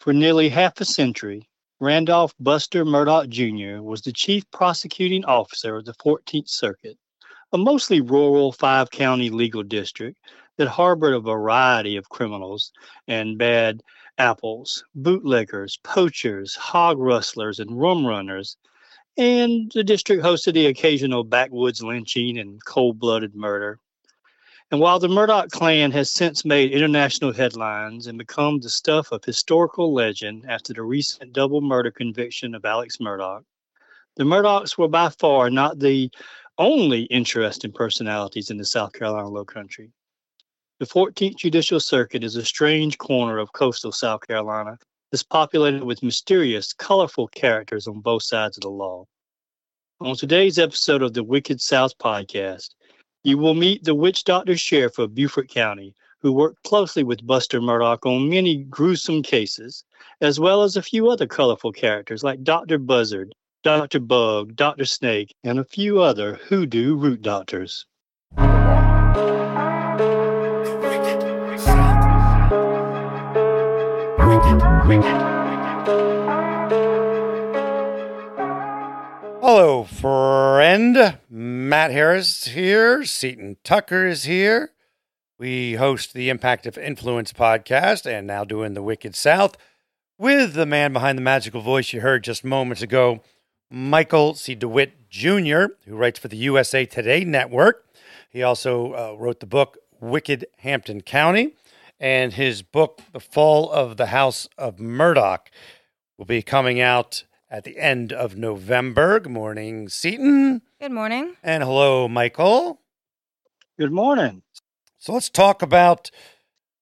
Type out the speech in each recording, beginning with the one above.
For nearly half a century, Randolph Buster Murdaugh Jr. was the chief prosecuting officer of the 14th Circuit, a mostly rural five county legal district that harbored a variety of criminals and bad apples, bootleggers, poachers, hog rustlers, and rum runners. And the district hosted the occasional backwoods lynching and cold blooded murder. And while the Murdaugh clan has since made international headlines and become the stuff of historical legend after the recent double murder conviction of Alex Murdaugh, the Murdaughs were by far not the only interesting personalities in the South Carolina Low Country. The 14th Judicial Circuit is a strange corner of coastal South Carolina that's populated with mysterious, colorful characters on both sides of the law. On today's episode of the Wicked South podcast, you will meet the witch doctor sheriff of Beaufort County, who worked closely with Buster Murdaugh on many gruesome cases, as well as a few other colorful characters like Dr. Buzzard, Dr. Bug, Dr. Snake, and a few other hoodoo root doctors. Hello, friend. Matt Harris here. Seton Tucker is here. We host the Impact of Influence podcast and now doing the Wicked South with the man behind the magical voice you heard just moments ago, Michael C. DeWitt Jr., who writes for the USA Today Network. He also uh, wrote the book Wicked Hampton County, and his book, The Fall of the House of Murdaugh, will be coming out at the end of November. Good morning, Seton. Good morning. And hello, Michael. Good morning. So let's talk about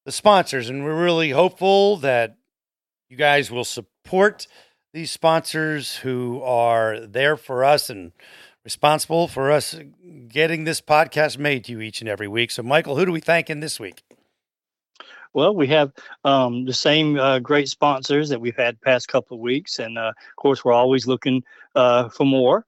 the sponsors. And we're really hopeful that you guys will support these sponsors who are there for us and responsible for us getting this podcast made to you each and every week. So, Michael, who do we thank in this week? Well, we have um, the same uh, great sponsors that we've had past couple of weeks, and uh, of course, we're always looking uh, for more.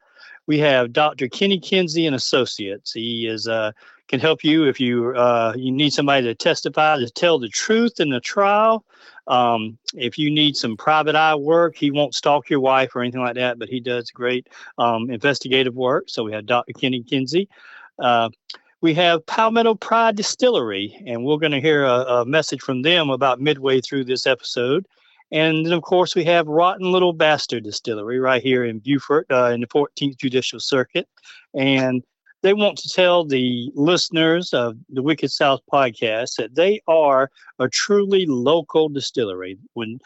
We have Dr. Kenny Kinsey and Associates. He is uh, can help you if you uh, you need somebody to testify to tell the truth in the trial. Um, if you need some private eye work, he won't stalk your wife or anything like that, but he does great um, investigative work. So we have Dr. Kenny Kinsey. Uh, we have Palmetto Pride Distillery, and we're going to hear a, a, message from them about midway through this episode. And then, of course, we have Rotten Little Bastard Distillery right here in Beaufort uh, in the 14th Judicial Circuit. And they want to tell the listeners of the Wicked South podcast that they are a truly local distillery. When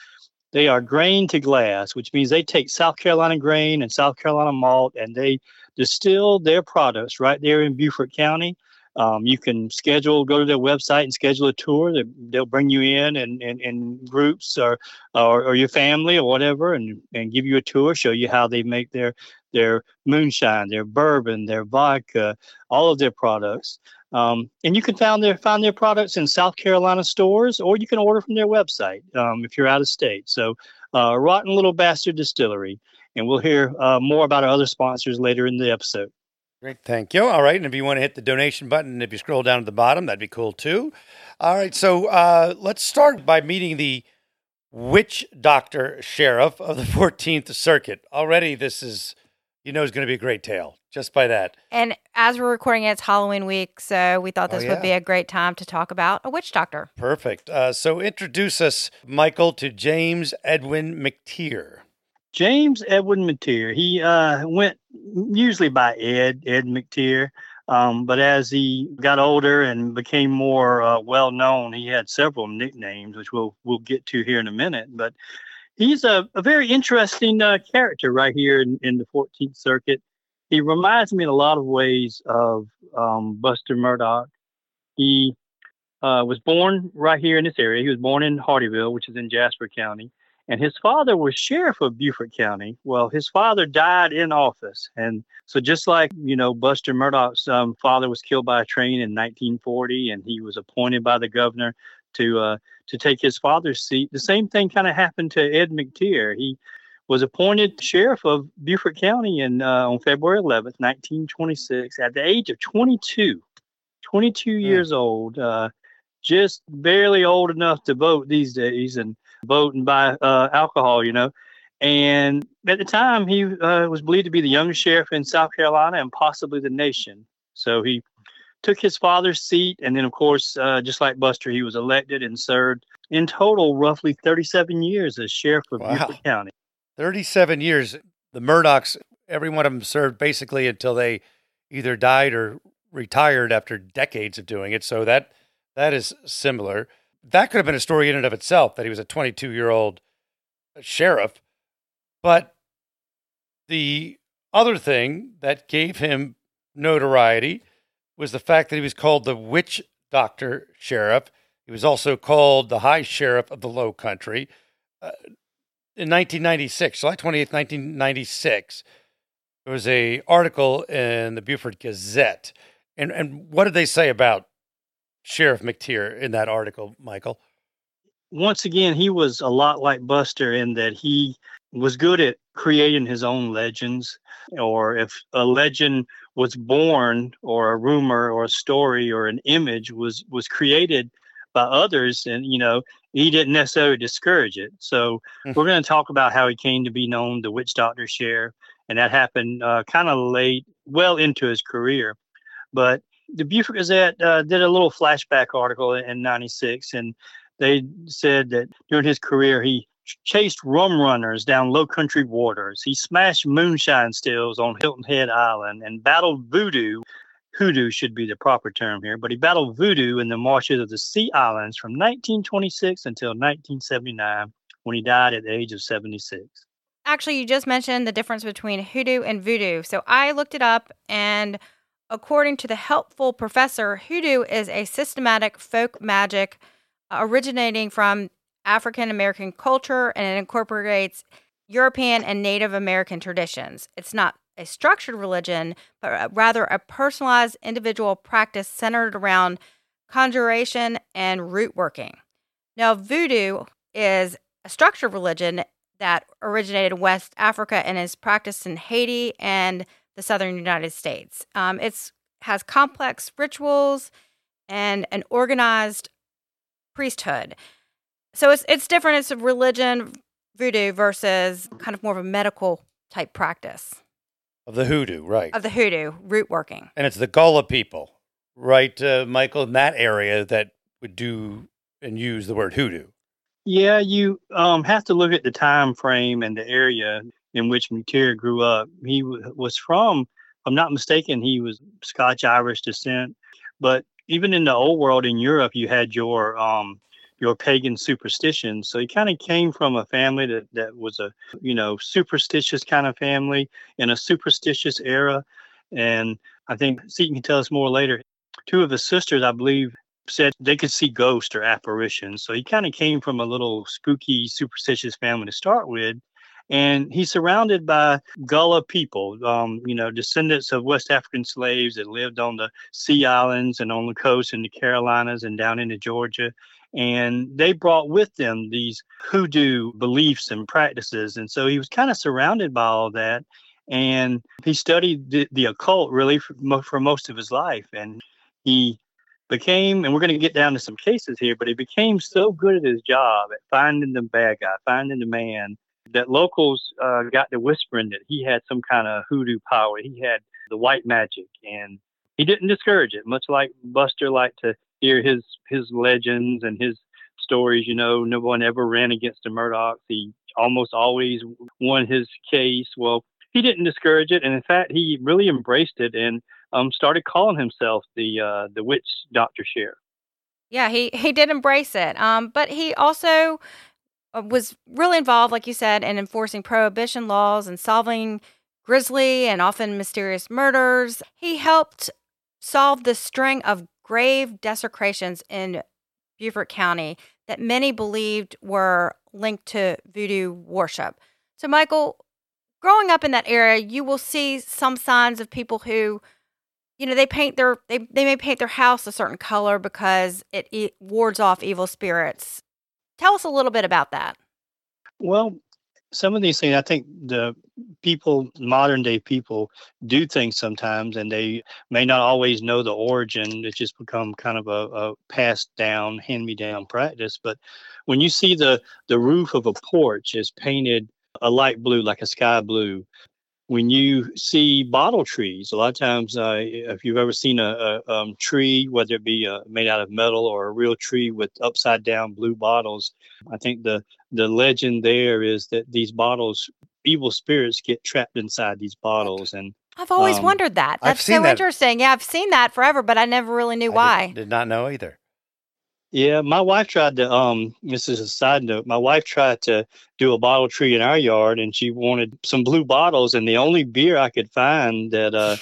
they are grain to glass, which means they take South Carolina grain and South Carolina malt and they distill their products right there in Beaufort County. Um, you can schedule, go to their website and schedule a tour. They, they'll bring you in and in, in, groups or, or, or your family or whatever, and and give you a tour, show you how they make their their moonshine, their bourbon, their vodka, all of their products. Um, and you can find their find their products in South Carolina stores, or you can order from their website um, if you're out of state. So, uh, Rotten Little Bastard Distillery, and we'll hear uh, more about our other sponsors later in the episode. Great, thank you. All right, and if you want to hit the donation button, if you scroll down to the bottom, that'd be cool too. All right, so uh, let's start by meeting the witch doctor sheriff of the 14th Circuit. Already, this is you know is going to be a great tale just by that. And as we're recording, it's Halloween week, so we thought this oh, yeah. would be a great time to talk about a witch doctor. Perfect. Uh, so introduce us, Michael, to James Edwin McTeer. James Edwin McTeer. He uh, went usually by Ed, Ed McTeer. Um, but as he got older and became more uh, well known, he had several nicknames, which we'll we'll get to here in a minute. But he's a, a very interesting uh, character right here in, in, the 14th Circuit. He reminds me in a lot of ways of um, Buster Murdaugh. He uh, was born right here in this area. He was born in Hardeeville, which is in Jasper County And his father was sheriff of Beaufort County. Well, his father died in office. And so, just like, you know, Buster Murdaugh's um, father was killed by a train in 1940, and he was appointed by the governor to uh, to take his father's seat, the same thing kind of happened to Ed McTeer. He was appointed sheriff of Beaufort County in, uh, on February 11th, 1926, at the age of 22. 22 mm. years old, uh, just barely old enough to vote these days and vote and buy uh, alcohol, you know. And at the time, he uh, was believed to be the youngest sheriff in South Carolina and possibly the nation. So he took his father's seat. And then, of course, uh, just like Buster, he was elected and served in total roughly 37 years as sheriff of wow. Beaufort County. 37 years. The Murdaughs, every one of them served basically until they either died or retired after decades of doing it. So that that is similar. That could have been a story in and of itself that he was a 22 year old sheriff. But the other thing that gave him notoriety was the fact that he was called the witch doctor sheriff. He was also called the high sheriff of the low country. Uh, in 1996, July 28th, 1996, there was a article in the Beaufort Gazette and and what did they say about Sheriff McTeer in that article, Michael? Once again, he was a lot like Buster in that he was good at creating his own legends, or if a legend was born, or a rumor, or a story, or an image was was created by others, and you know he didn't necessarily discourage it. So mm-hmm. we're going to talk about how he came to be known the witch doctor sheriff, and that happened uh, kind of late, well into his career. But the Beaufort Gazette uh, did a little flashback article in '96, and they said that during his career he chased rum runners down low country waters. He smashed moonshine stills on Hilton Head Island and battled voodoo. Hoodoo should be the proper term here, but he battled voodoo in the marshes of the Sea Islands from 1926 until 1979 when he died at the age of 76. Actually, you just mentioned the difference between hoodoo and voodoo. So I looked it up and According to the helpful professor, hoodoo is a systematic folk magic uh, originating from African American culture and it incorporates European and Native American traditions. It's not a structured religion, but uh, rather a personalized individual practice centered around conjuration and root working. Now, voodoo is a structured religion that originated in West Africa and is practiced in Haiti and the southern United States. Um, it's has complex rituals and an organized priesthood. So it's it's different. It's a religion, voodoo versus kind of more of a medical type practice of the hoodoo, right? Of the hoodoo root working, and it's the Gullah people, right, uh, Michael, in that area that would do and use the word hoodoo. Yeah, you um, have to look at the time frame and the area in which McTeer grew up. He w- was from, I'm not mistaken, he was Scotch Irish descent. But even in the old world in Europe, you had your um, your pagan superstitions. So he kind of came from a family that, that was a you know superstitious kind of family in a superstitious era. And I think Seton can tell us more later. Two of his sisters, I believe, said they could see ghosts or apparitions. So he kind of came from a little spooky, superstitious family to start with and he's surrounded by Gullah people, um, you know, descendants of West African slaves that lived on the Sea Islands and on the coast in the Carolinas and down into Georgia. And they brought with them these hoodoo beliefs and practices. And so he was kind of surrounded by all that. And he studied the, the occult really for, for most of his life. And he became, and we're going to get down to some cases here, but he became so good at his job at finding the bad guy, finding the man, that locals uh, got to whispering that he had some kind of hoodoo power. He had the white magic, and he didn't discourage it. Much like Buster liked to hear his his legends and his stories. You know, no one ever ran against the Murdaughs. He almost always won his case. Well, he didn't discourage it, and in fact, he really embraced it and um, started calling himself the uh, the witch doctor sheriff. Yeah, he he did embrace it. Um, but he also Uh, was really involved, like you said, in enforcing prohibition laws and solving grisly and often mysterious murders. He helped solve the string of grave desecrations in Beaufort County that many believed were linked to voodoo worship. So, Michael, growing up in that area, you will see some signs of people who, you know, they paint their they they may paint their house a certain color because it, it wards off evil spirits. Tell us a little bit about that. Well, some of these things, I think the people, modern day people, do things sometimes, and they may not always know the origin. It's just become kind of a, a passed down, hand me down practice. But when you see the the roof of a porch is painted a light blue, like a sky blue, when you see bottle trees, a lot of times, uh, if you've ever seen a, a um, tree, whether it be uh, made out of metal or a real tree with upside down blue bottles, I think the the legend there is that these bottles, evil spirits get trapped inside these bottles, and I've always Um, wondered that. That's so that. interesting. Yeah, I've seen that forever, but I never really knew I why. Did, did not know either. Yeah, my wife tried to. Um, this is a side note. My wife tried to do a bottle tree in our yard, and she wanted some blue bottles. And the only beer I could find that, uh,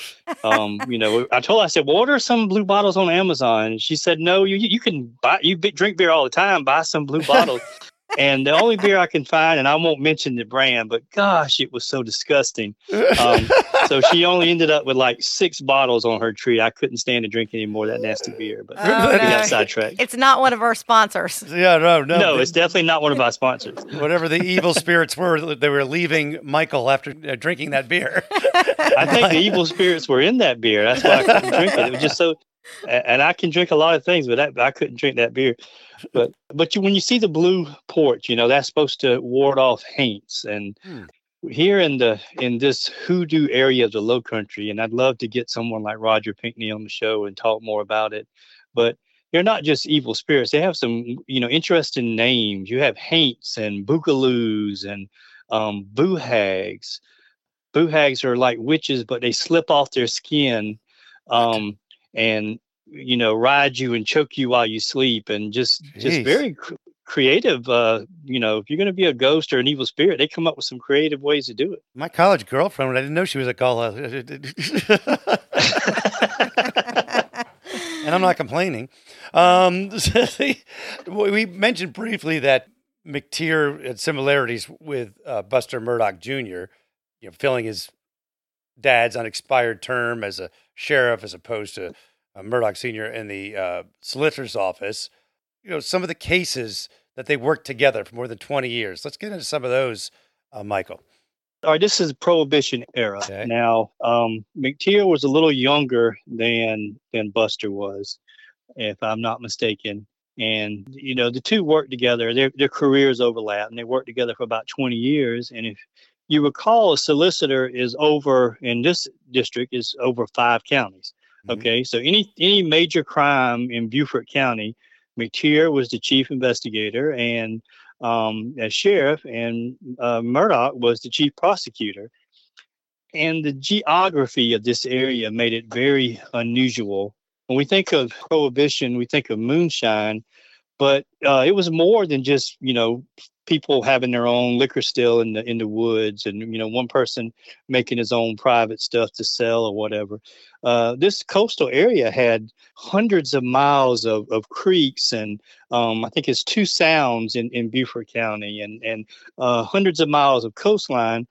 um, you know, I told her, I said, well, order some blue bottles on Amazon. And she said, no, you you can buy. You drink beer all the time. Buy some blue bottles. and the only beer I can find, and I won't mention the brand, but gosh, it was so disgusting. Um, so she only ended up with like six bottles on her tree. I couldn't stand to drink any more of that nasty beer, but Oh, we no. got sidetracked. It's not one of our sponsors. yeah, no, no. No, it's definitely not one of our sponsors. whatever the evil spirits were, they were leaving Michael after uh, drinking that beer. I think the evil spirits were in that beer. That's why I couldn't drink it. It was just so. And I can drink a lot of things, but that, I couldn't drink that beer. But but you, when you see the blue porch, you know that's supposed to ward off haints. And Hmm. here in the in this hoodoo area of the Low Country, and I'd love to get someone like Roger Pinckney on the show and talk more about it. But they're not just evil spirits. They have some you know interesting names. You have haints and boogaloos and um, boo hags boo hags are like witches, but they slip off their skin um, and you know ride you and choke you while you sleep, and just just very cr- creative. Uh, you know, if you're going to be a ghost or an evil spirit, they come up with some creative ways to do it. My college girlfriend, I didn't know she was a call. and I'm not complaining. Um, we mentioned briefly that McTeer had similarities with uh, Buster Murdaugh Jr., you know, filling his dad's unexpired term as a sheriff as opposed to uh, Murdaugh Sr. in the uh, solicitor's office. You know, some of the cases that they worked together for more than 20 years. Let's get into some of those, uh, Michael. All right, this is Prohibition era. Okay. Now, um, McTeer was a little younger than than Buster was, if I'm not mistaken. And you know, the two worked together. Their their careers overlap, and they worked together for about 20 years. And if you recall, a solicitor is over in this district is over five counties. Mhm. Okay, so any any major crime in Beaufort County, McTeer was the chief investigator and um, as sheriff, and uh, Murdaugh was the chief prosecutor. And the geography of this area made it very unusual. When we think of prohibition, we think of moonshine, but uh, it was more than just you know people having their own liquor still in the in the woods, and you know one person making his own private stuff to sell or whatever. Uh, this coastal area had hundreds of miles of, of creeks and um, I think it's two sounds in, in Beaufort County and, and uh, hundreds of miles of coastline.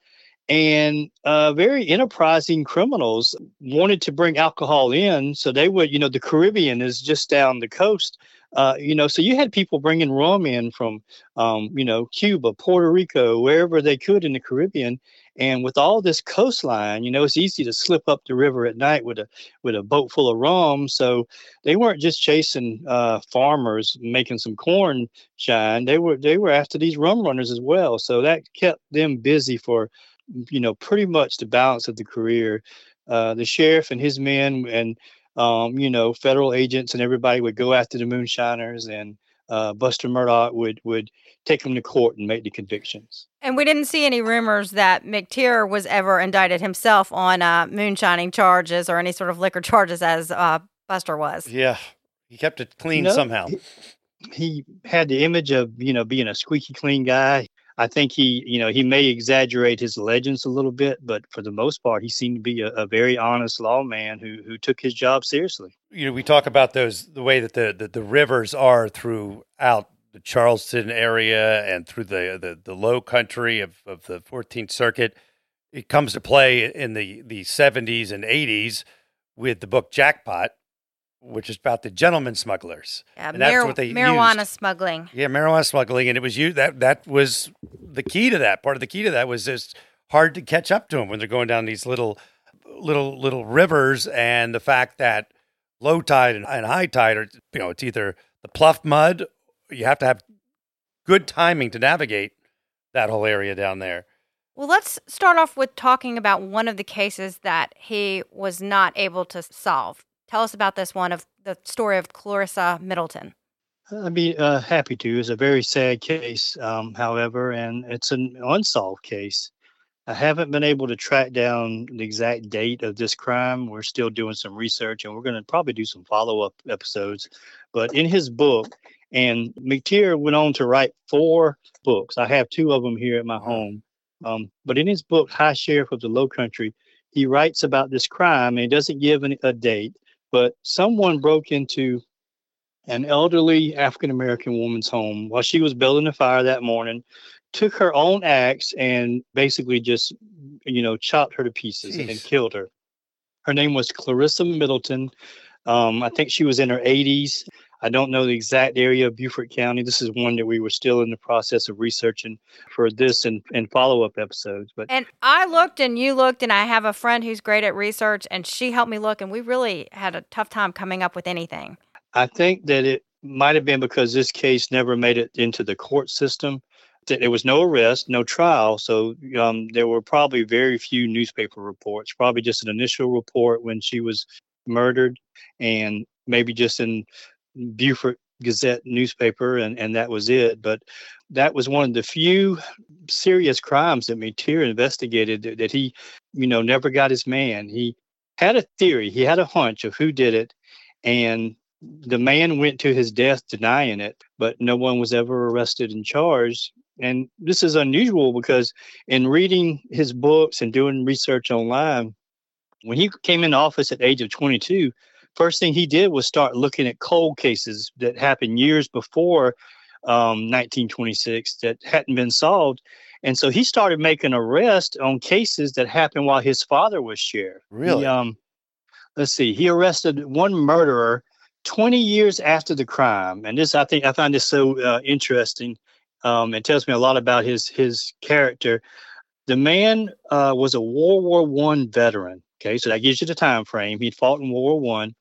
And uh, very enterprising criminals wanted to bring alcohol in. So they would, you know, the Caribbean is just down the coast. Uh, you know, so you had people bringing rum in from, um, you know, Cuba, Puerto Rico, wherever they could in the Caribbean. And with all this coastline, you know, it's easy to slip up the river at night with a with a boat full of rum. So they weren't just chasing uh, farmers making some corn shine. They were they were after these rum runners as well. So that kept them busy for, you know, pretty much the balance of the career. Uh, the sheriff and his men and um, you know federal agents and everybody would go after the moonshiners, and uh, Buster Murdaugh would would take them to court and make the convictions. And we didn't see any rumors that McTeer was ever indicted himself on uh, moonshining charges or any sort of liquor charges as uh, Buster was. Yeah, he kept it clean No, somehow. he- he had the image of you know being a squeaky clean guy. I think he you know he may exaggerate his legends a little bit, but for the most part, he seemed to be a, a very honest lawman who who took his job seriously. You know, we talk about those the way that the the, the rivers are throughout the Charleston area and through the, the, the low country of, of the 14th Circuit. It comes to play in the, the 70s and 80s with the book Jackpot, which is about the gentleman smugglers. Yeah, And that's mar- what they marijuana used. smuggling. Yeah, marijuana smuggling, and it was you that that was the key to that. Part of the key to that was just hard to catch up to them when they're going down these little, little, little rivers, and the fact that low tide and, and high tide are you know it's either the pluff mud. You have to have good timing to navigate that whole area down there. Well, let's start off with talking about one of the cases that he was not able to solve. Tell us about this one of the story of Clarissa Middleton. I'd be uh, happy to. It's a very sad case, um, however, and it's an unsolved case. I haven't been able to track down the exact date of this crime. We're still doing some research and we're going to probably do some follow up episodes. But in his book, and McTeer went on to write four books. I have two of them here at my home. Um, but in his book, High Sheriff of the Low Country, he writes about this crime and he doesn't give an, a date, but someone broke into an elderly African American woman's home while she was building a fire that morning, took her own axe and basically just, you know, chopped her to pieces and killed her. Her name was Clarissa Middleton. Um, I think she was in her 80s. I don't know the exact area of Beaufort County. This is one that we were still in the process of researching for this and, and follow up episodes. But And I looked and you looked, and I have a friend who's great at research, and she helped me look, and we really had a tough time coming up with anything. I think that it might have been because this case never made it into the court system. That there was no arrest, no trial, so um, there were probably very few newspaper reports. Probably just an initial report when she was murdered, and maybe just in Beaufort Gazette newspaper, and, and that was it. But that was one of the few serious crimes that McTeer investigated that, that he, you know, never got his man. He had a theory, he had a hunch of who did it, and the man went to his death denying it, but no one was ever arrested and charged. And this is unusual because in reading his books and doing research online, when he came into office at the age of 22, first thing he did was start looking at cold cases that happened years before um, 1926 that hadn't been solved. And so he started making arrests on cases that happened while his father was sheriff. He, Really? um, let's see, he arrested one murderer 20 years after the crime. And this, I think, I find this so uh, interesting. Um, it tells me a lot about his his character. The man uh, was a World War One veteran. Okay, so that gives you the time frame. He'd fought in World War One,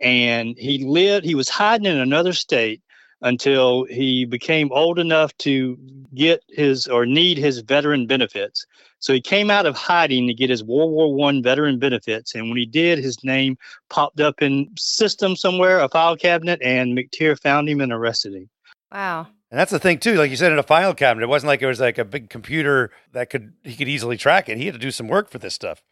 and he lived. He was hiding in another state until he became old enough to get his or need his veteran benefits. So he came out of hiding to get his World War One veteran benefits, and when he did, his name popped up in system somewhere, a file cabinet, and McTeer found him and arrested him. Wow. And that's the thing too. Like you said, in a file cabinet, it wasn't like it was like a big computer that could he could easily track it. He had to do some work for this stuff.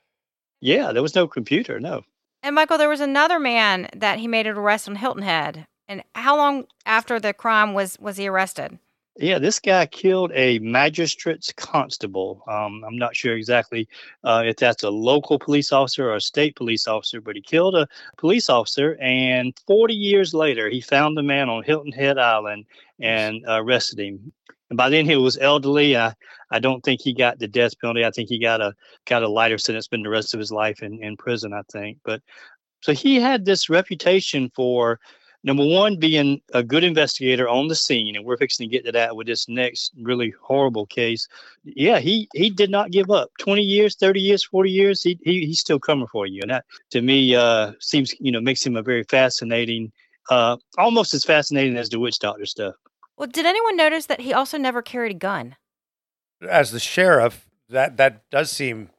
Yeah, there was no computer, no. And Michael, there was another man that he made an arrest on Hilton Head. And how long after the crime was was he arrested? Yeah, this guy killed a magistrate's constable. Um, I'm not sure exactly uh, if that's a local police officer or a state police officer, but he killed a police officer. And 40 years later, he found the man on Hilton Head Island and arrested him. And by then, he was elderly. I, I don't think he got the death penalty. I think he got a got a lighter sentence, spent the rest of his life in, in prison. I think, but so he had this reputation for number one being a good investigator on the scene and we're fixing to get to that with this next really horrible case yeah he he did not give up 20 years 30 years 40 years he, he he's still coming for you and that to me uh seems you know makes him a very fascinating uh almost as fascinating as the witch doctor stuff Well, did anyone notice that he also never carried a gun? As the sheriff, that that does seem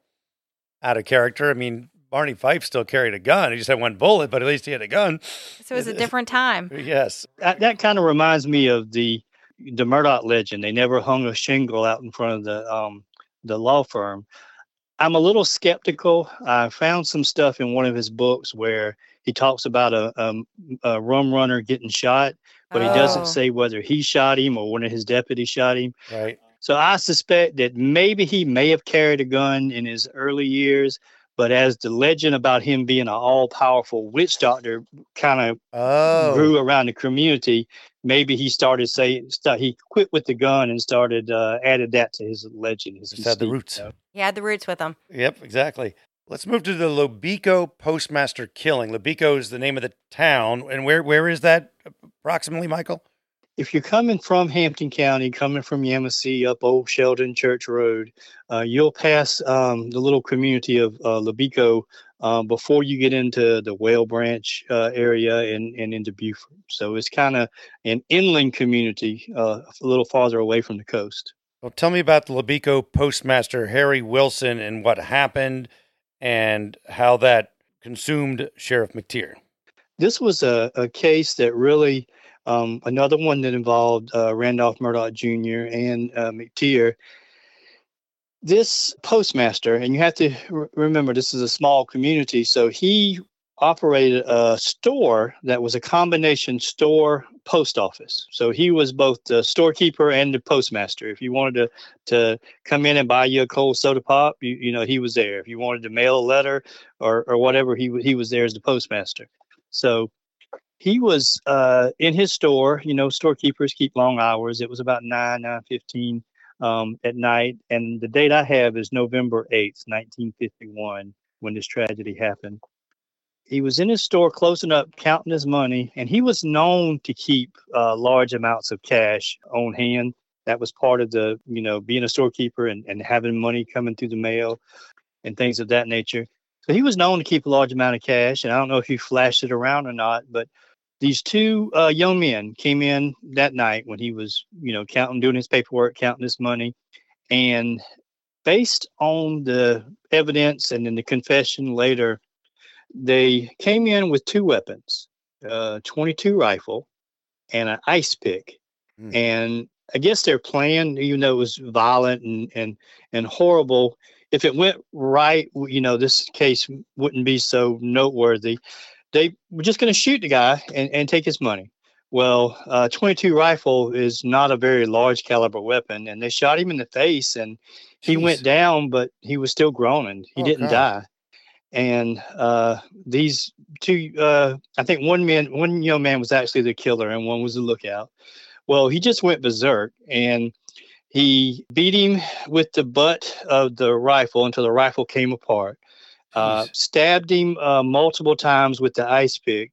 out of character. I mean, Barney Fife still carried a gun. He just had one bullet, but at least he had a gun. So it was a different time. Yes. that, that kind of reminds me of the the Murdaugh legend. They never hung a shingle out in front of the um the law firm. I'm a little skeptical. I found some stuff in one of his books where he talks about a, a, a rum runner getting shot, but he Oh. doesn't say whether he shot him or one of his deputies shot him. Right. So I suspect that maybe he may have carried a gun in his early years, But as the legend about him being an all powerful witch doctor kind of Oh, grew around the community, maybe he started saying, st- he quit with the gun and started, uh, added that to his legend. His had the roots. you know. He had the roots with him. Yep, exactly. Let's move to the Lobeco postmaster killing. Lobeco is the name of the town, and where where is that approximately, Michael? if you're coming from Hampton County, coming from Yemassee up Old Sheldon Church Road, uh, you'll pass um, the little community of uh, Lobeco um, before you get into the Whale Branch uh, area and, and into Beaufort. So it's kind of an inland community, uh, a little farther away from the coast. Well, tell me about the Lobeco postmaster Harry Wilson and what happened, and how that consumed Sheriff McTeer. This was a, a case that really, um, another one that involved uh, Randolph Murdaugh Jr. and uh, McTeer. This postmaster, and you have to re- remember this is a small community, so he operated a store that was a combination store post office. So he was both the storekeeper and the postmaster. If you wanted to to come in and buy you a cold soda pop, you, you know he was there. If you wanted to mail a letter or or whatever, he he was there as the postmaster. So he was uh, in his store. You know, storekeepers keep long hours. It was about nine nine fifteen um, at night, and the date I have is November eighth, nineteen fifty one, when this tragedy happened. He was in his store closing up, counting his money, and he was known to keep uh, large amounts of cash on hand. That was part of the, you know, being a storekeeper and, and having money coming through the mail and things of that nature. So he was known to keep a large amount of cash, and I don't know if he flashed it around or not, but these two uh, young men came in that night when he was, you know, counting, doing his paperwork, counting his money, and based on the evidence and then the confession later, they came in with two weapons, a 22 rifle and an ice pick, Hmm. and I guess their plan, even though it was violent and and and horrible, if it went right, you know, this case wouldn't be so noteworthy. They were just going to shoot the guy and, and take his money. Well, uh, 22 rifle is not a very large caliber weapon, and they shot him in the face, and he went down, but he was still groaning. He Oh, didn't God. die. And uh, these two, uh, I think one man, one young man was actually the killer, and one was the lookout. Well, he just went berserk, and he beat him with the butt of the rifle until the rifle came apart. Uh, stabbed him uh, multiple times with the ice pick,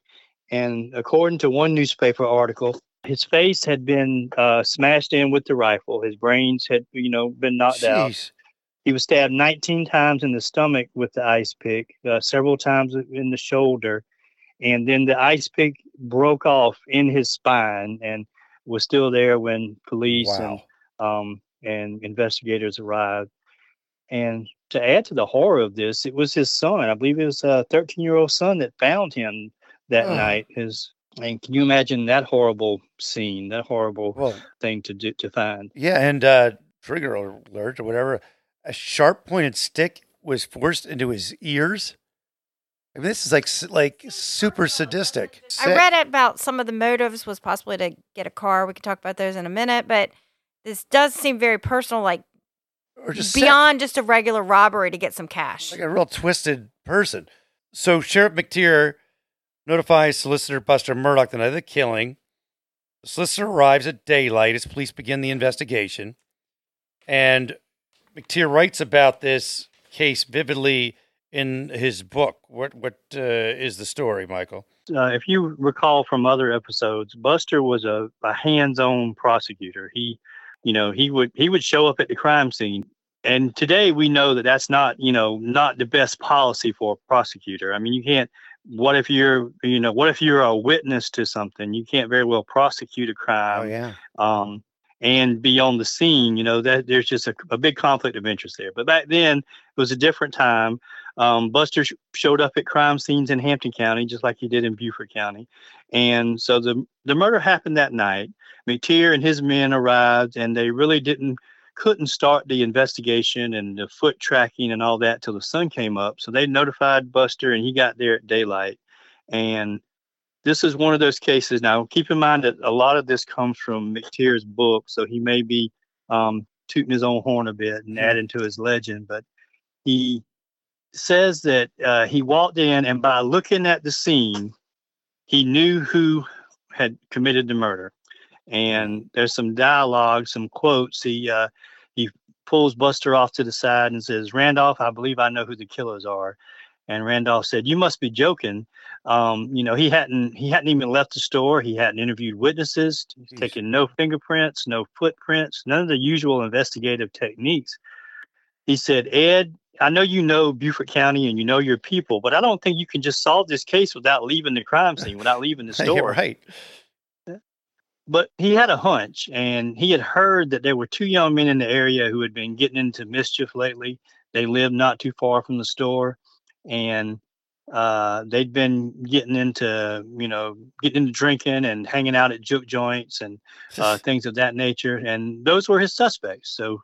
and according to one newspaper article, his face had been uh, smashed in with the rifle. His brains had, you know, been knocked out. He was stabbed 19 times in the stomach with the ice pick, uh, several times in the shoulder, and then the ice pick broke off in his spine and was still there when police and Wow. Um, and investigators arrived. And to add to the horror of this, it was his son. I believe it was a 13 year old son that found him that Ugh. night. His and can you imagine that horrible scene, that horrible Well, thing to do to find? yeah, and uh, trigger alert or whatever. A sharp pointed stick was forced into his ears. I mean, this is like like super sadistic. I read about some of the motives was possibly to get a car. We could talk about those in a minute, but this does seem very personal, like or just sick. beyond just a regular robbery to get some cash. like a real twisted person. So Sheriff McTeer notifies Solicitor Buster Murdaugh the night of the killing. The solicitor arrives at daylight as police begin the investigation. And McTeer writes about this case vividly in his book. What what uh, is the story, Michael? uh, if you recall from other episodes, Buster was a, a hands-on prosecutor. He, you know, he would he would show up at the crime scene. And today we know that that's not, you know, not the best policy for a prosecutor. I mean, you can't. What if you're, you know, what if you're a witness to something? You can't very well prosecute a crime Oh, yeah. um, and be on the scene. You know that there's just a, a big conflict of interest there. But back then it was a different time. Um, Buster sh- showed up at crime scenes in Hampton County, just like he did in Beaufort County, and so the the murder happened that night. McTeer and his men arrived, and they really didn't couldn't start the investigation and the foot tracking and all that till the sun came up. So they notified Buster, and he got there at daylight. And this is one of those cases. Now, keep in mind that a lot of this comes from McTeer's book, so he may be um, tooting his own horn a bit and adding to his legend. But he says that uh, he walked in and by looking at the scene, he knew who had committed the murder. And there's some dialogue, some quotes. He uh, he pulls Buster off to the side and says, "Randolph, I believe I know who the killers are." And Randolph said, "You must be joking." Um, you know, he hadn't he hadn't even left the store. He hadn't interviewed witnesses, taken no fingerprints, no footprints, none of the usual investigative techniques. He said, "Ed, I know you know Beaufort County and you know your people, but I don't think you can just solve this case without leaving the crime scene, without leaving the store." right. But he had a hunch, and he had heard that there were two young men in the area who had been getting into mischief lately. They lived not too far from the store, and uh, they'd been getting into, you know, getting into drinking and hanging out at juke joints and uh, things of that nature. And those were his suspects. So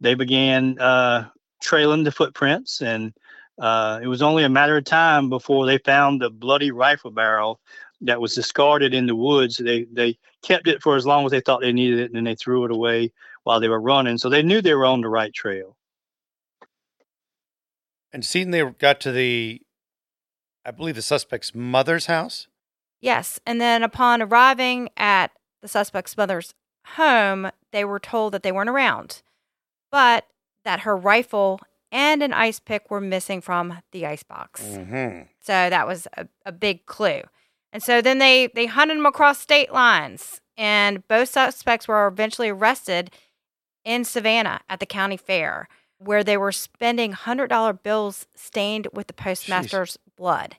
they began uh, trailing the footprints, and uh, it was only a matter of time before they found the bloody rifle barrel that was discarded in the woods. They they kept it for as long as they thought they needed it, and then they threw it away while they were running. So they knew they were on the right trail. And seeing they got to the, I believe the suspect's mother's house. Yes. And then upon arriving at the suspect's mother's home, they were told that they weren't around, but that her rifle and an ice pick were missing from the icebox. Mm-hmm. So that was a, a big clue. And so then they, they hunted them across state lines, and both suspects were eventually arrested in Savannah at the county fair, where they were spending $100 bills stained with the postmaster's blood.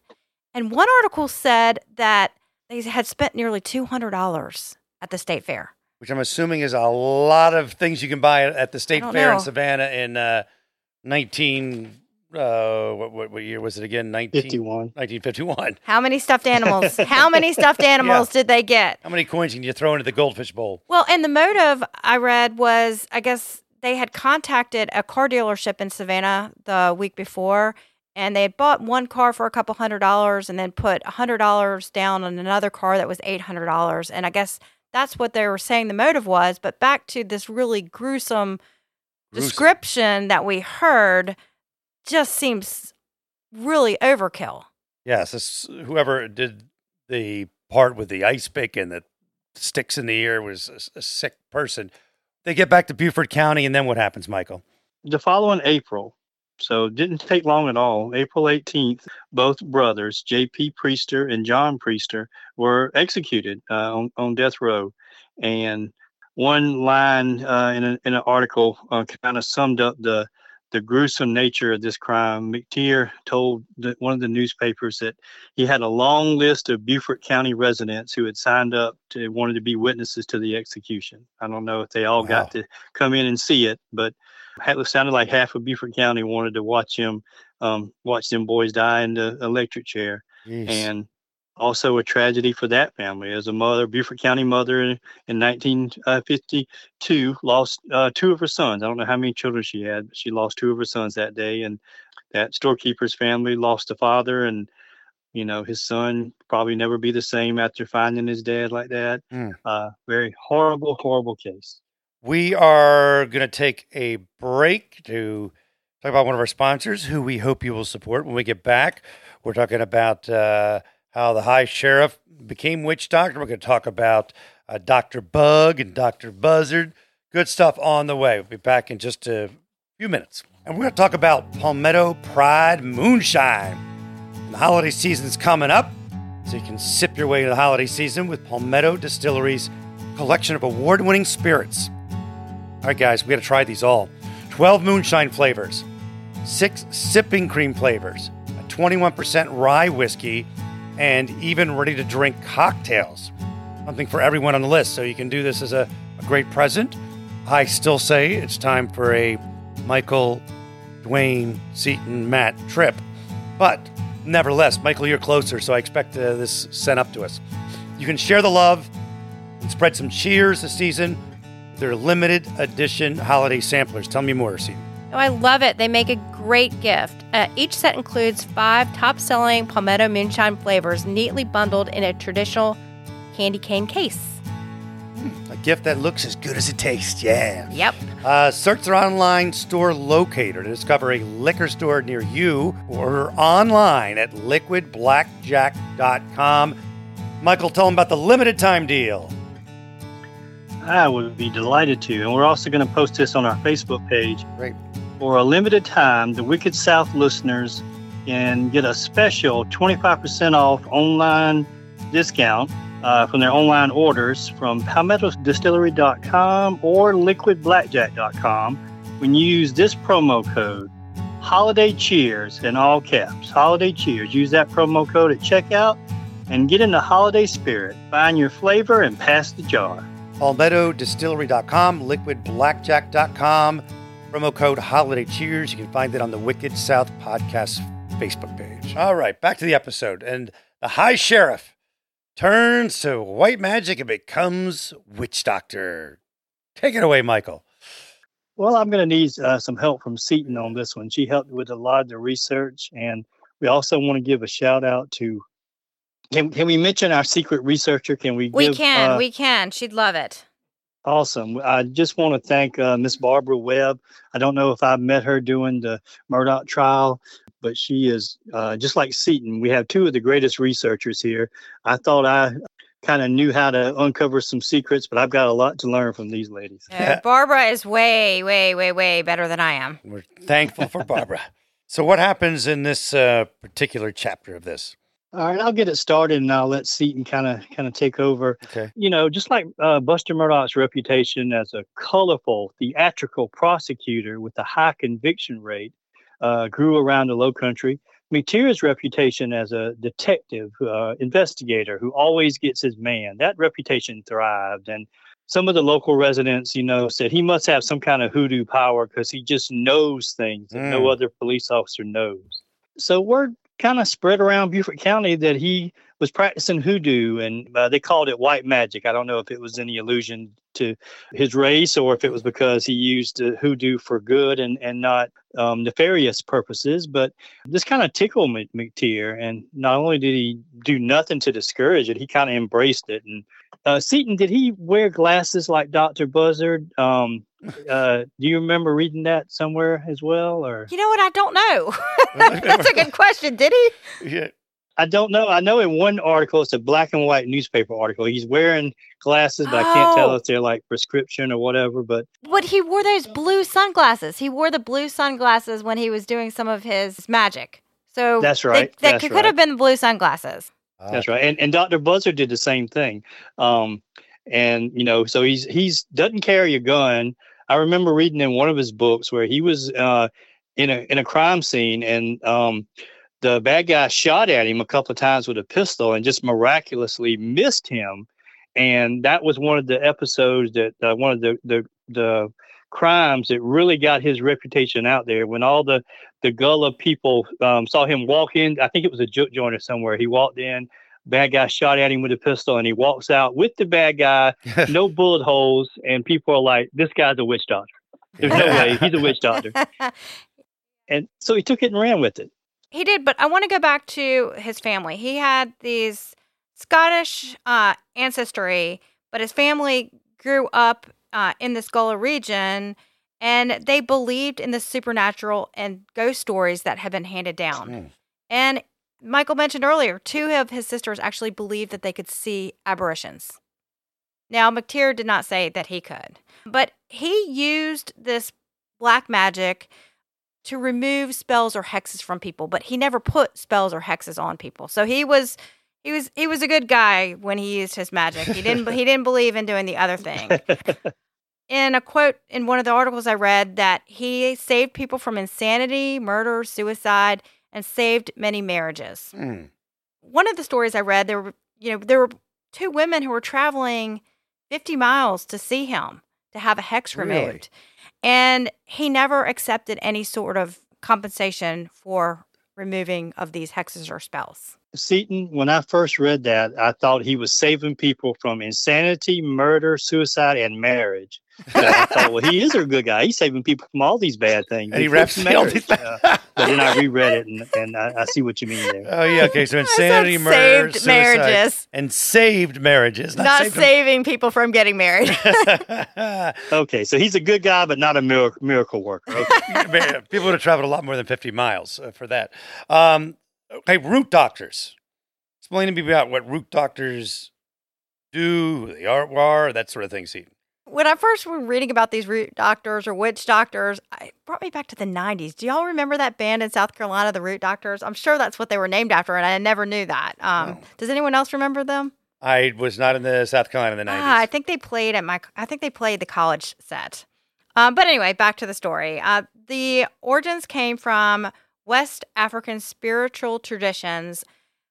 And one article said that they had spent nearly $200 at the state fair. Which I'm assuming is a lot of things you can buy at the state don't fair in. Savannah in uh, 19. Uh, what, what, what year was it again? 19, 51. 1951. How many stuffed animals? how many stuffed animals did they get? How many coins can you throw into the goldfish bowl? Well, and the motive I read was I guess they had contacted a car dealership in Savannah the week before and they had bought one car for a couple hundred dollars and then put a hundred dollars down on another car that was eight hundred dollars. And I guess that's what they were saying the motive was. But back to this really gruesome, Gruesome. description that we heard just seems really overkill. Yes, this, whoever did the part with the ice pick and the sticks in the ear was a, a sick person. They get back to Beaufort County, and then what happens, Michael? The following April, so it didn't take long at all. April 18th, both brothers, J.P. Priester and John Priester, were executed uh, on, on death row. And one line uh, in, a, in an article uh, kind of summed up the the gruesome nature of this crime. McTeer told the, one of the newspapers that he had a long list of Beaufort County residents who had signed up to wanted to be witnesses to the execution. I don't know if they all Wow. got to come in and see it, but it sounded like half of Beaufort County wanted to watch him um, watch them boys die in the electric chair Jeez. and also a tragedy for that family as a mother beaufort county mother in, in 1952 lost uh, two of her sons i don't know how many children she had but she lost two of her sons that day and that storekeeper's family lost a father and you know his son probably never be the same after finding his dad like that Mm. uh, very horrible horrible case We are going to take a break to talk about one of our sponsors who we hope you will support when we get back. We're talking about uh, how the high sheriff became witch doctor. We're going to talk about uh, Dr. Bug and Dr. Buzzard. Good stuff on the way. We'll be back in just a few minutes. And we're going to talk about Palmetto Pride Moonshine. The holiday season's coming up, so you can sip your way to the holiday season with Palmetto Distillery's collection of award winning spirits. All right, guys, we got to try these all 12 moonshine flavors, six sipping cream flavors, a 21% rye whiskey, and even ready to drink cocktails. Something for everyone on the list, so you can do this as a, a great present. I still say it's time for a Michael, Dwayne, Seton, Matt trip. But nevertheless, Michael, you're closer, so I expect uh, this sent up to us. You can share the love and spread some cheers this season their limited edition holiday samplers. Tell me more, Seton. Oh, I love it. They make a great gift. Uh, each set includes five top selling Palmetto Moonshine flavors neatly bundled in a traditional candy cane case. A gift that looks as good as it tastes. Yeah. Yep. Uh, search their online store locator to discover a liquor store near you or online at liquidblackjack.com. Michael, tell them about the limited time deal. I would be delighted to. And we're also going to post this on our Facebook page. Great. For a limited time, the Wicked South listeners can get a special 25% off online discount uh, from their online orders from palmettodistillery.com or liquidblackjack.com when you use this promo code holiday cheers in all caps. Holiday cheers. Use that promo code at checkout and get in the holiday spirit. Find your flavor and pass the jar. Palmettodistillery.com liquidblackjack.com promo code holiday cheers you can find it on the wicked south podcast facebook page all right back to the episode and the high sheriff turns to white magic and becomes witch doctor. Take it away, Michael. Well, I'm going to need uh, some help from Seton on this one. She helped with a lot of the research, and we also want to give a shout out to. Can, can we mention our secret researcher? Can we? We give, can. uh, we can. She'd love it. Awesome. I just want to thank uh, Miss Barbara Webb. I don't know if I met her doing the Murdaugh trial, but she is uh, just like Seton. We have two of the greatest researchers here. I thought I kind of knew how to uncover some secrets, but I've got a lot to learn from these ladies. Uh, Barbara is way, way, way, way better than I am. We're thankful for Barbara. so, what happens in this uh, particular chapter of this? All right, I'll get it started, and I'll let Seton kind of kind of take over. Okay. You know, just like uh, Buster Murdaugh's reputation as a colorful, theatrical prosecutor with a high conviction rate uh, grew around the Low Country, McTeer's reputation as a detective, uh, investigator who always gets his man, that reputation thrived. And some of the local residents, you know, said he must have some kind of hoodoo power because he just knows things that no Mm. other police officer knows. So word kind of spread around Beaufort County that he was practicing hoodoo, and uh, they called it white magic. I don't know if it was any allusion to his race or if it was because he used uh, hoodoo for good and, and not um, nefarious purposes. But this kind of tickled Mc- McTeer, and not only did he do nothing to discourage it, he kind of embraced it. And uh, Seton, did he wear glasses like Dr. Buzzard? Um, uh, do you remember reading that somewhere as well, or? You know what? I don't know. That's a good question. Did he? Yeah. I don't know. I know in one article, it's a black and white newspaper article. He's wearing glasses, but I can't tell Oh. if they're like prescription or whatever. But But he wore those blue sunglasses. He wore the blue sunglasses when he was doing some of his magic. So That's they- right. That That's could, right. could have been the blue sunglasses. Uh, that's right. And and Dr. Buzzard did the same thing. Um, and you know, so he's he's doesn't carry a gun. I remember reading in one of his books where he was uh, in a in a crime scene and um, the bad guy shot at him a couple of times with a pistol and just miraculously missed him. And that was one of the episodes that uh, one of the the the crimes that really got his reputation out there. When all the the gullah people um, saw him walk in i think it was a juke joint or somewhere he walked in bad guy shot at him with a pistol and he walks out with the bad guy no bullet holes and people are like this guy's a witch doctor. There's no way he's a witch doctor. And so he took it and ran with it. He did, but I want to go back to his family. He had these Scottish uh, ancestry, but his family grew up uh, in this Gullah region, and they believed in the supernatural and ghost stories that had been handed down. Mm. And Michael mentioned earlier, two of his sisters actually believed that they could see apparitions. Now, McTeer did not say that he could, but he used this black magic to remove spells or hexes from people, but he never put spells or hexes on people. So he was he was he was a good guy when he used his magic. He didn't he didn't believe in doing the other thing. In a quote in one of the articles I read that he saved people from insanity, murder, suicide, and saved many marriages. Mm. One of the stories I read there were you know there were two women who were traveling 50 miles to see him to have a hex Really? removed. And he never accepted any sort of compensation for removing of these hexes or spells. Seton, when I first read that, I thought he was saving people from insanity, murder, suicide, and marriage. So I thought, well, he is a good guy. He's saving people from all these bad things. And he wraps all these bad. Uh, but then I reread it, and, and I, I, see what you mean there. Oh yeah, okay. So insanity, murder, saved marriages, and saved marriages, not, not saving them. people from getting married. okay, so he's a good guy, but not a miracle, miracle worker. Okay. people would have traveled a lot more than fifty miles uh, for that. Um, okay, root doctors. Explain to me about what root doctors do, the art war, that sort of thing, See when I first was reading about these root doctors or witch doctors, it brought me back to the 90s. Do y'all remember that band in South Carolina, the Root Doctors? I'm sure that's what they were named after, and I never knew that. Um, no. Does anyone else remember them? I was not in the South Carolina in the 90s. Ah, I think they played at my, I think they played the college set. Um, but anyway, back to the story. Uh, the origins came from West African spiritual traditions,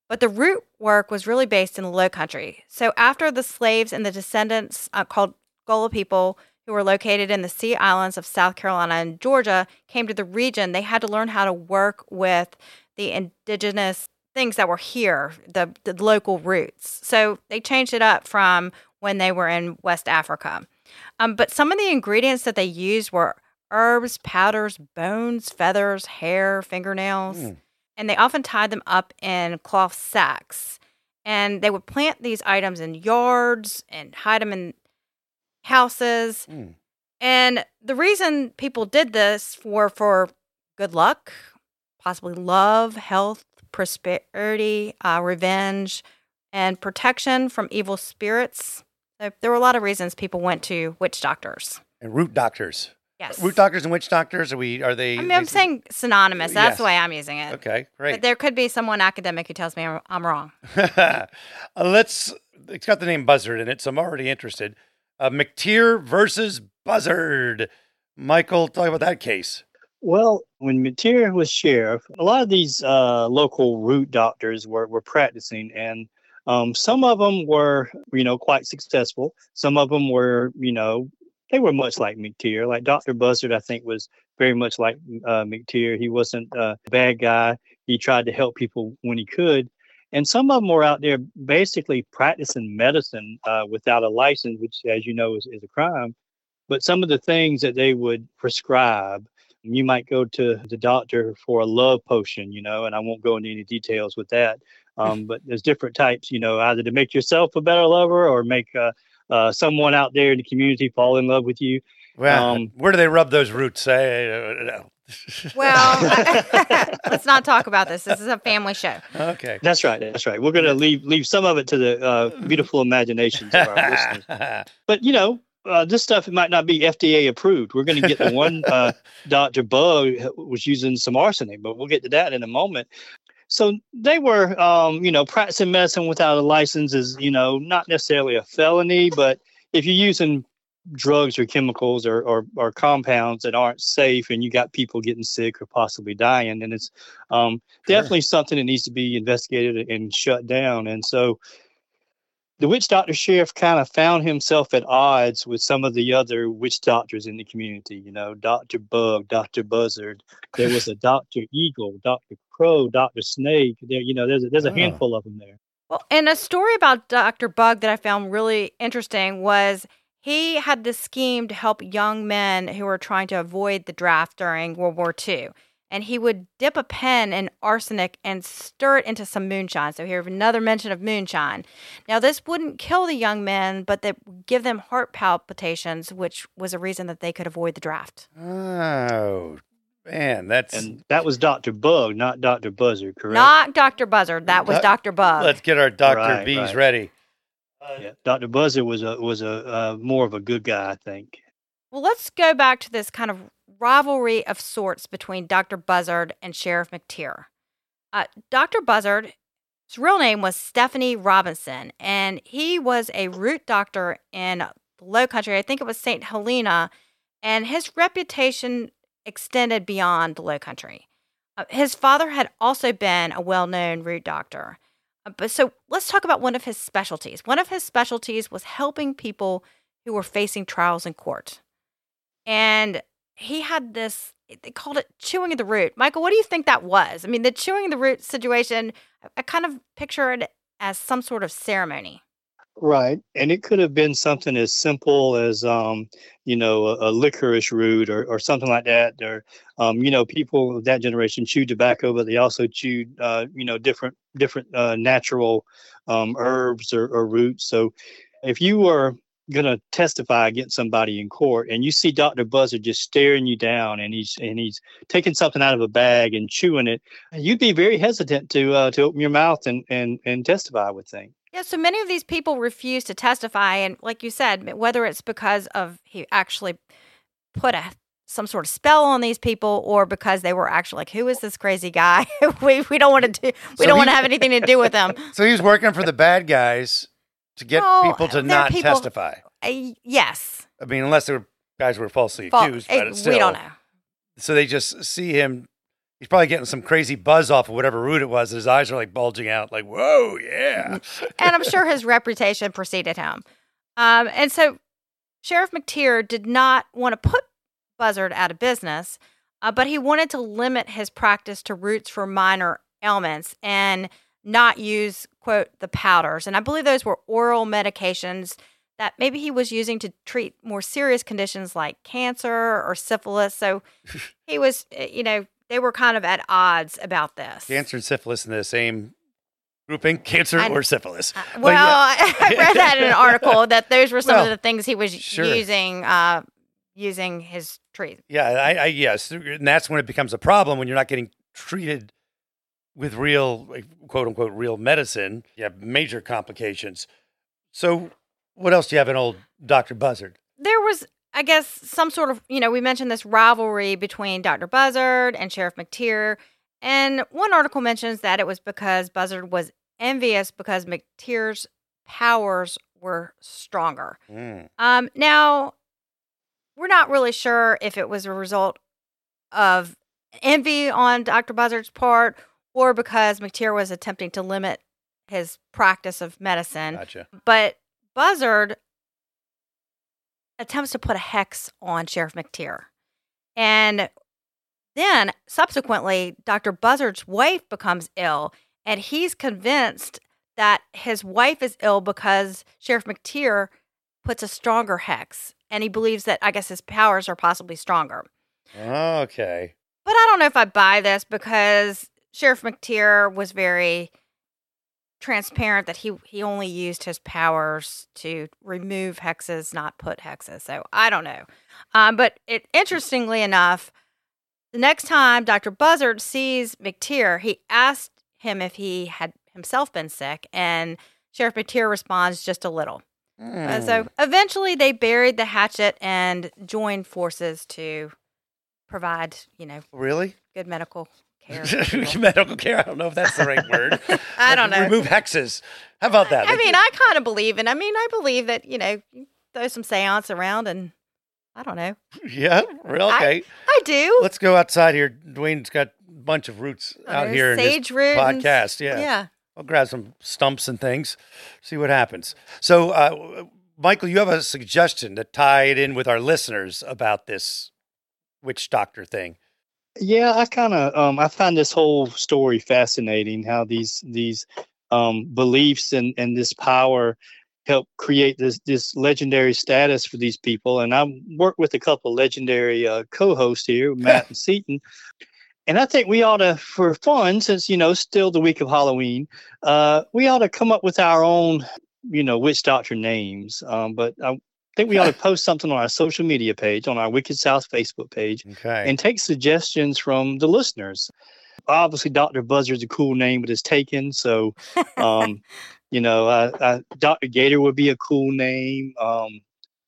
but the root work was really based in the Low Country. So after the slaves and the descendants uh, called Gullah people who were located in the Sea Islands of South Carolina and Georgia came to the region, they had to learn how to work with the indigenous things that were here, the, the local roots. So they changed it up from when they were in West Africa. Um, but some of the ingredients that they used were herbs, powders, bones, feathers, hair, fingernails. Mm. And they often tied them up in cloth sacks. And they would plant these items in yards and hide them in houses. Mm. And the reason people did this were for good luck, possibly love, health, prosperity, uh, revenge, and protection from evil spirits. So there were a lot of reasons people went to witch doctors and root doctors. Yes, root doctors and witch doctors. Are we? Are they? I mean, I'm saying synonymous. That's yes. the way I'm using it. Okay, great. But there could be someone academic who tells me I'm wrong. uh, let's. It's got the name Buzzard in it, so I'm already interested. Uh, McTeer versus Buzzard. Michael, talk about that case. Well, when McTeer was sheriff, a lot of these uh, local root doctors were, were practicing, and um, some of them were, you know, quite successful. Some of them were, you know, they were much like McTeer. Like Dr. Buzzard, I think, was very much like uh, McTeer. He wasn't a bad guy. He tried to help people when he could. And some of them were out there basically practicing medicine uh, without a license, which, as you know, is, is a crime. But some of the things that they would prescribe, you might go to the doctor for a love potion, you know, and I won't go into any details with that. Um, but there's different types, you know, either to make yourself a better lover or make uh, uh, someone out there in the community fall in love with you. Well, um, where do they rub those roots? Eh? well, let's not talk about this. This is a family show. Okay, that's right. That's right. We're going to leave leave some of it to the uh, beautiful imaginations of our listeners. But you know, uh, this stuff might not be FDA approved. We're going to get the one uh, Dr. Bug was using some arsenic, but we'll get to that in a moment. So they were, um, you know, practicing medicine without a license is, you know, not necessarily a felony, but if you're using drugs or chemicals or, or, or, compounds that aren't safe and you got people getting sick or possibly dying then it's um, sure. definitely something that needs to be investigated and shut down and so the witch doctor sheriff kind of found himself at odds with some of the other witch doctors in the community you know dr bug dr buzzard there was a dr eagle dr crow dr snake there you know there's a, there's a oh. handful of them there well and a story about dr bug that i found really interesting was he had this scheme to help young men who were trying to avoid the draft during World War II. And he would dip a pen in arsenic and stir it into some moonshine. So here another mention of moonshine. Now this wouldn't kill the young men, but that give them heart palpitations, which was a reason that they could avoid the draft. Oh, Man, that's and that was Doctor Bug, not Doctor Buzzard, correct? Not Doctor Buzzard. That was Doctor Bug. Let's get our Doctor right, Bees right. ready yeah, Dr. Buzzard was a was a uh, more of a good guy, I think. Well, let's go back to this kind of rivalry of sorts between Dr. Buzzard and Sheriff McTeer. Uh, Dr. Buzzard's real name was Stephanie Robinson, and he was a root doctor in the Low Country. I think it was St. Helena, and his reputation extended beyond the Low Country. Uh, his father had also been a well known root doctor. Uh, but so let's talk about one of his specialties. One of his specialties was helping people who were facing trials in court. And he had this they called it chewing of the root. Michael, what do you think that was? I mean, the chewing of the root situation, I- kind of picture it as some sort of ceremony. Right. And it could have been something as simple as, um, you know, a, a licorice root or, or something like that. Or, um, you know, people of that generation chewed tobacco, but they also chewed, uh, you know, different different uh, natural um, herbs or, or roots. So if you were going to testify against somebody in court and you see Dr. Buzzard just staring you down and he's and he's taking something out of a bag and chewing it, you'd be very hesitant to uh, to open your mouth and, and, and testify, I would think. Yeah, so many of these people refuse to testify, and like you said, whether it's because of he actually put a some sort of spell on these people, or because they were actually like, "Who is this crazy guy? we we don't want to do we So don't want to have anything to do with them." So he was working for the bad guys to get No, people to not people- testify. Uh, yes, I mean, unless they were guys were falsely Fal- accused, but it's still, we don't know. So they just see him. He's probably getting some crazy buzz off of whatever root it was. His eyes are like bulging out, like "Whoa, yeah!" and I'm sure his reputation preceded him. Um, and so Sheriff McTeer did not want to put Buzzard out of business, uh, but he wanted to limit his practice to roots for minor ailments and not use, quote, the powders. And I believe those were oral medications that maybe he was using to treat more serious conditions like cancer or syphilis. So he was, eh, you know, they were kind of at odds about this. Cancer and syphilis in the same grouping, cancer I- or syphilis. Uh, Well, yeah. I read that in an article that those were some Well, of the things he was sure. using, uh, using his treat. Yeah, I, I yes, and that's when it becomes a problem when you're not getting treated with real, quote unquote, real medicine. You have major complications. So, what else do you have in old Doctor Buzzard? There was, I guess, some sort of, you know, we mentioned this rivalry between Dr. Buzzard and Sheriff McTeer. And one article mentions that it was because Buzzard was envious because McTeer's powers were stronger. Mm. Um, now, we're not really sure if it was a result of envy on Dr. Buzzard's part or because McTeer was attempting to limit his practice of medicine. Gotcha. But Buzzard attempts to put a hex on Sheriff McTeer. And then subsequently, Dr. Buzzard's wife becomes ill, and he's convinced that his wife is ill because Sheriff McTeer puts a stronger hex. And he believes that, I guess, his powers are possibly stronger. Okay. But I don't know if I buy this because Sheriff McTeer was very transparent that he he only used his powers to remove hexes, not put hexes. So I don't know. Um, but it interestingly enough, the next time Dr. Buzzard sees McTeer, he asked him if he had himself been sick, and Sheriff McTeer responds just a little. Uh, Hmm. so eventually they buried the hatchet and joined forces to provide, you know, really? good medical care. Medical care? I don't know if that's the right word. I don't know. Remove hexes. How about that? I mean, I kind of believe in. I mean, I believe that you know, throw some seance around, and I don't know. yeah, real I- okay. I do. Let's go outside here. Dwayne's got a bunch of roots Oh, out here in this sage podcast. Yeah. yeah. I'll grab some stumps and things, see what happens. So, uh, Michael, you have a suggestion to tie it in with our listeners about this witch doctor thing. Yeah, I kind of um, I find this whole story fascinating. How these these um, beliefs and and this power help create this this legendary status for these people. And I work with a couple legendary uh, co-hosts here, Matt and Seton. And I think we ought to, for fun, since you know, still the week of Halloween, uh, we ought to come up with our own, you know, witch doctor names. Um, but I think we ought to post something on our social media page, on our Wicked South Facebook page, Okay. and take suggestions from the listeners. Obviously, Dr. Buzzard's a cool name, but it's taken. So, um, you know, uh, uh, Dr. Gator would be a cool name. Um,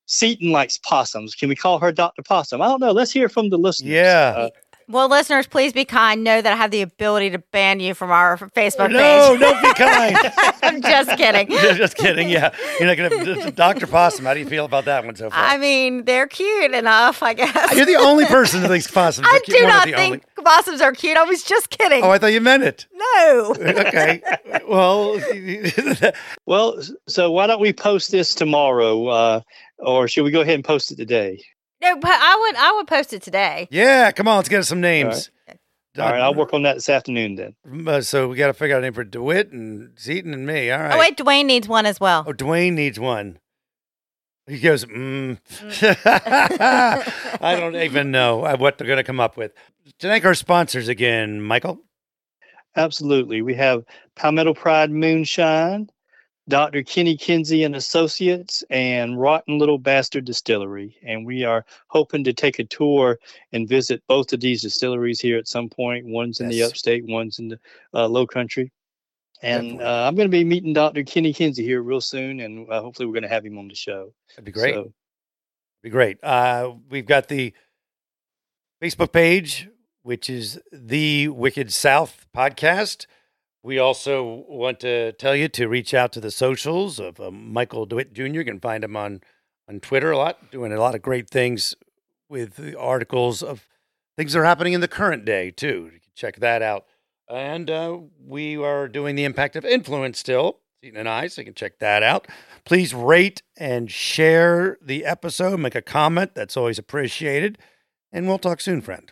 Seton likes possums. Can we call her Dr. Possum? I don't know. Let's hear from the listeners. Yeah. Uh, Well, listeners, please be kind. Know that I have the ability to ban you from our Facebook no, page. don't be kind. I'm just kidding. Just kidding. Yeah. You're not going to. Dr. Possum, how do you feel about that one so far? I mean, they're cute enough, I guess. You're the only person who thinks possums I are cute. I do One not the think only- possums are cute. I was just kidding. Oh, I thought you meant it. no. Okay. well, well, so why don't we post this tomorrow? Uh, or should we go ahead and post it today? No, but I would I would post it today. Yeah, come on, let's get us some names. All right, I'll work on that this afternoon then. Uh, so we got to figure out a name for DeWitt and Seton and me. All right. Oh wait, Dwayne needs one as well. Oh, Dwayne needs one. He goes, mm. I don't even know uh, what they're going to come up with. To thank our sponsors again, Michael. Absolutely. We have Palmetto Pride Moonshine, Dr. Kenny Kinsey and Associates, and Rotten Little Bastard Distillery. And we are hoping to take a tour and visit both of these distilleries here at some point. One's in the upstate, one's in the uh, low country. And uh, I'm going to be meeting Dr. Kenny Kinsey here real soon, and uh, hopefully we're going to have him on the show. That'd be great. So, be great. Uh, we've got the Facebook page, which is the Wicked South podcast. We also want to tell you to reach out to the socials of um, Michael DeWitt Jr. You can find him on on Twitter a lot, doing a lot of great things with the articles of things that are happening in the current day too. You can check that out. And uh, we are doing the impact of influence still, Seton and I, so you can check that out. Please rate and share the episode, make a comment. That's always appreciated. And we'll talk soon, friend.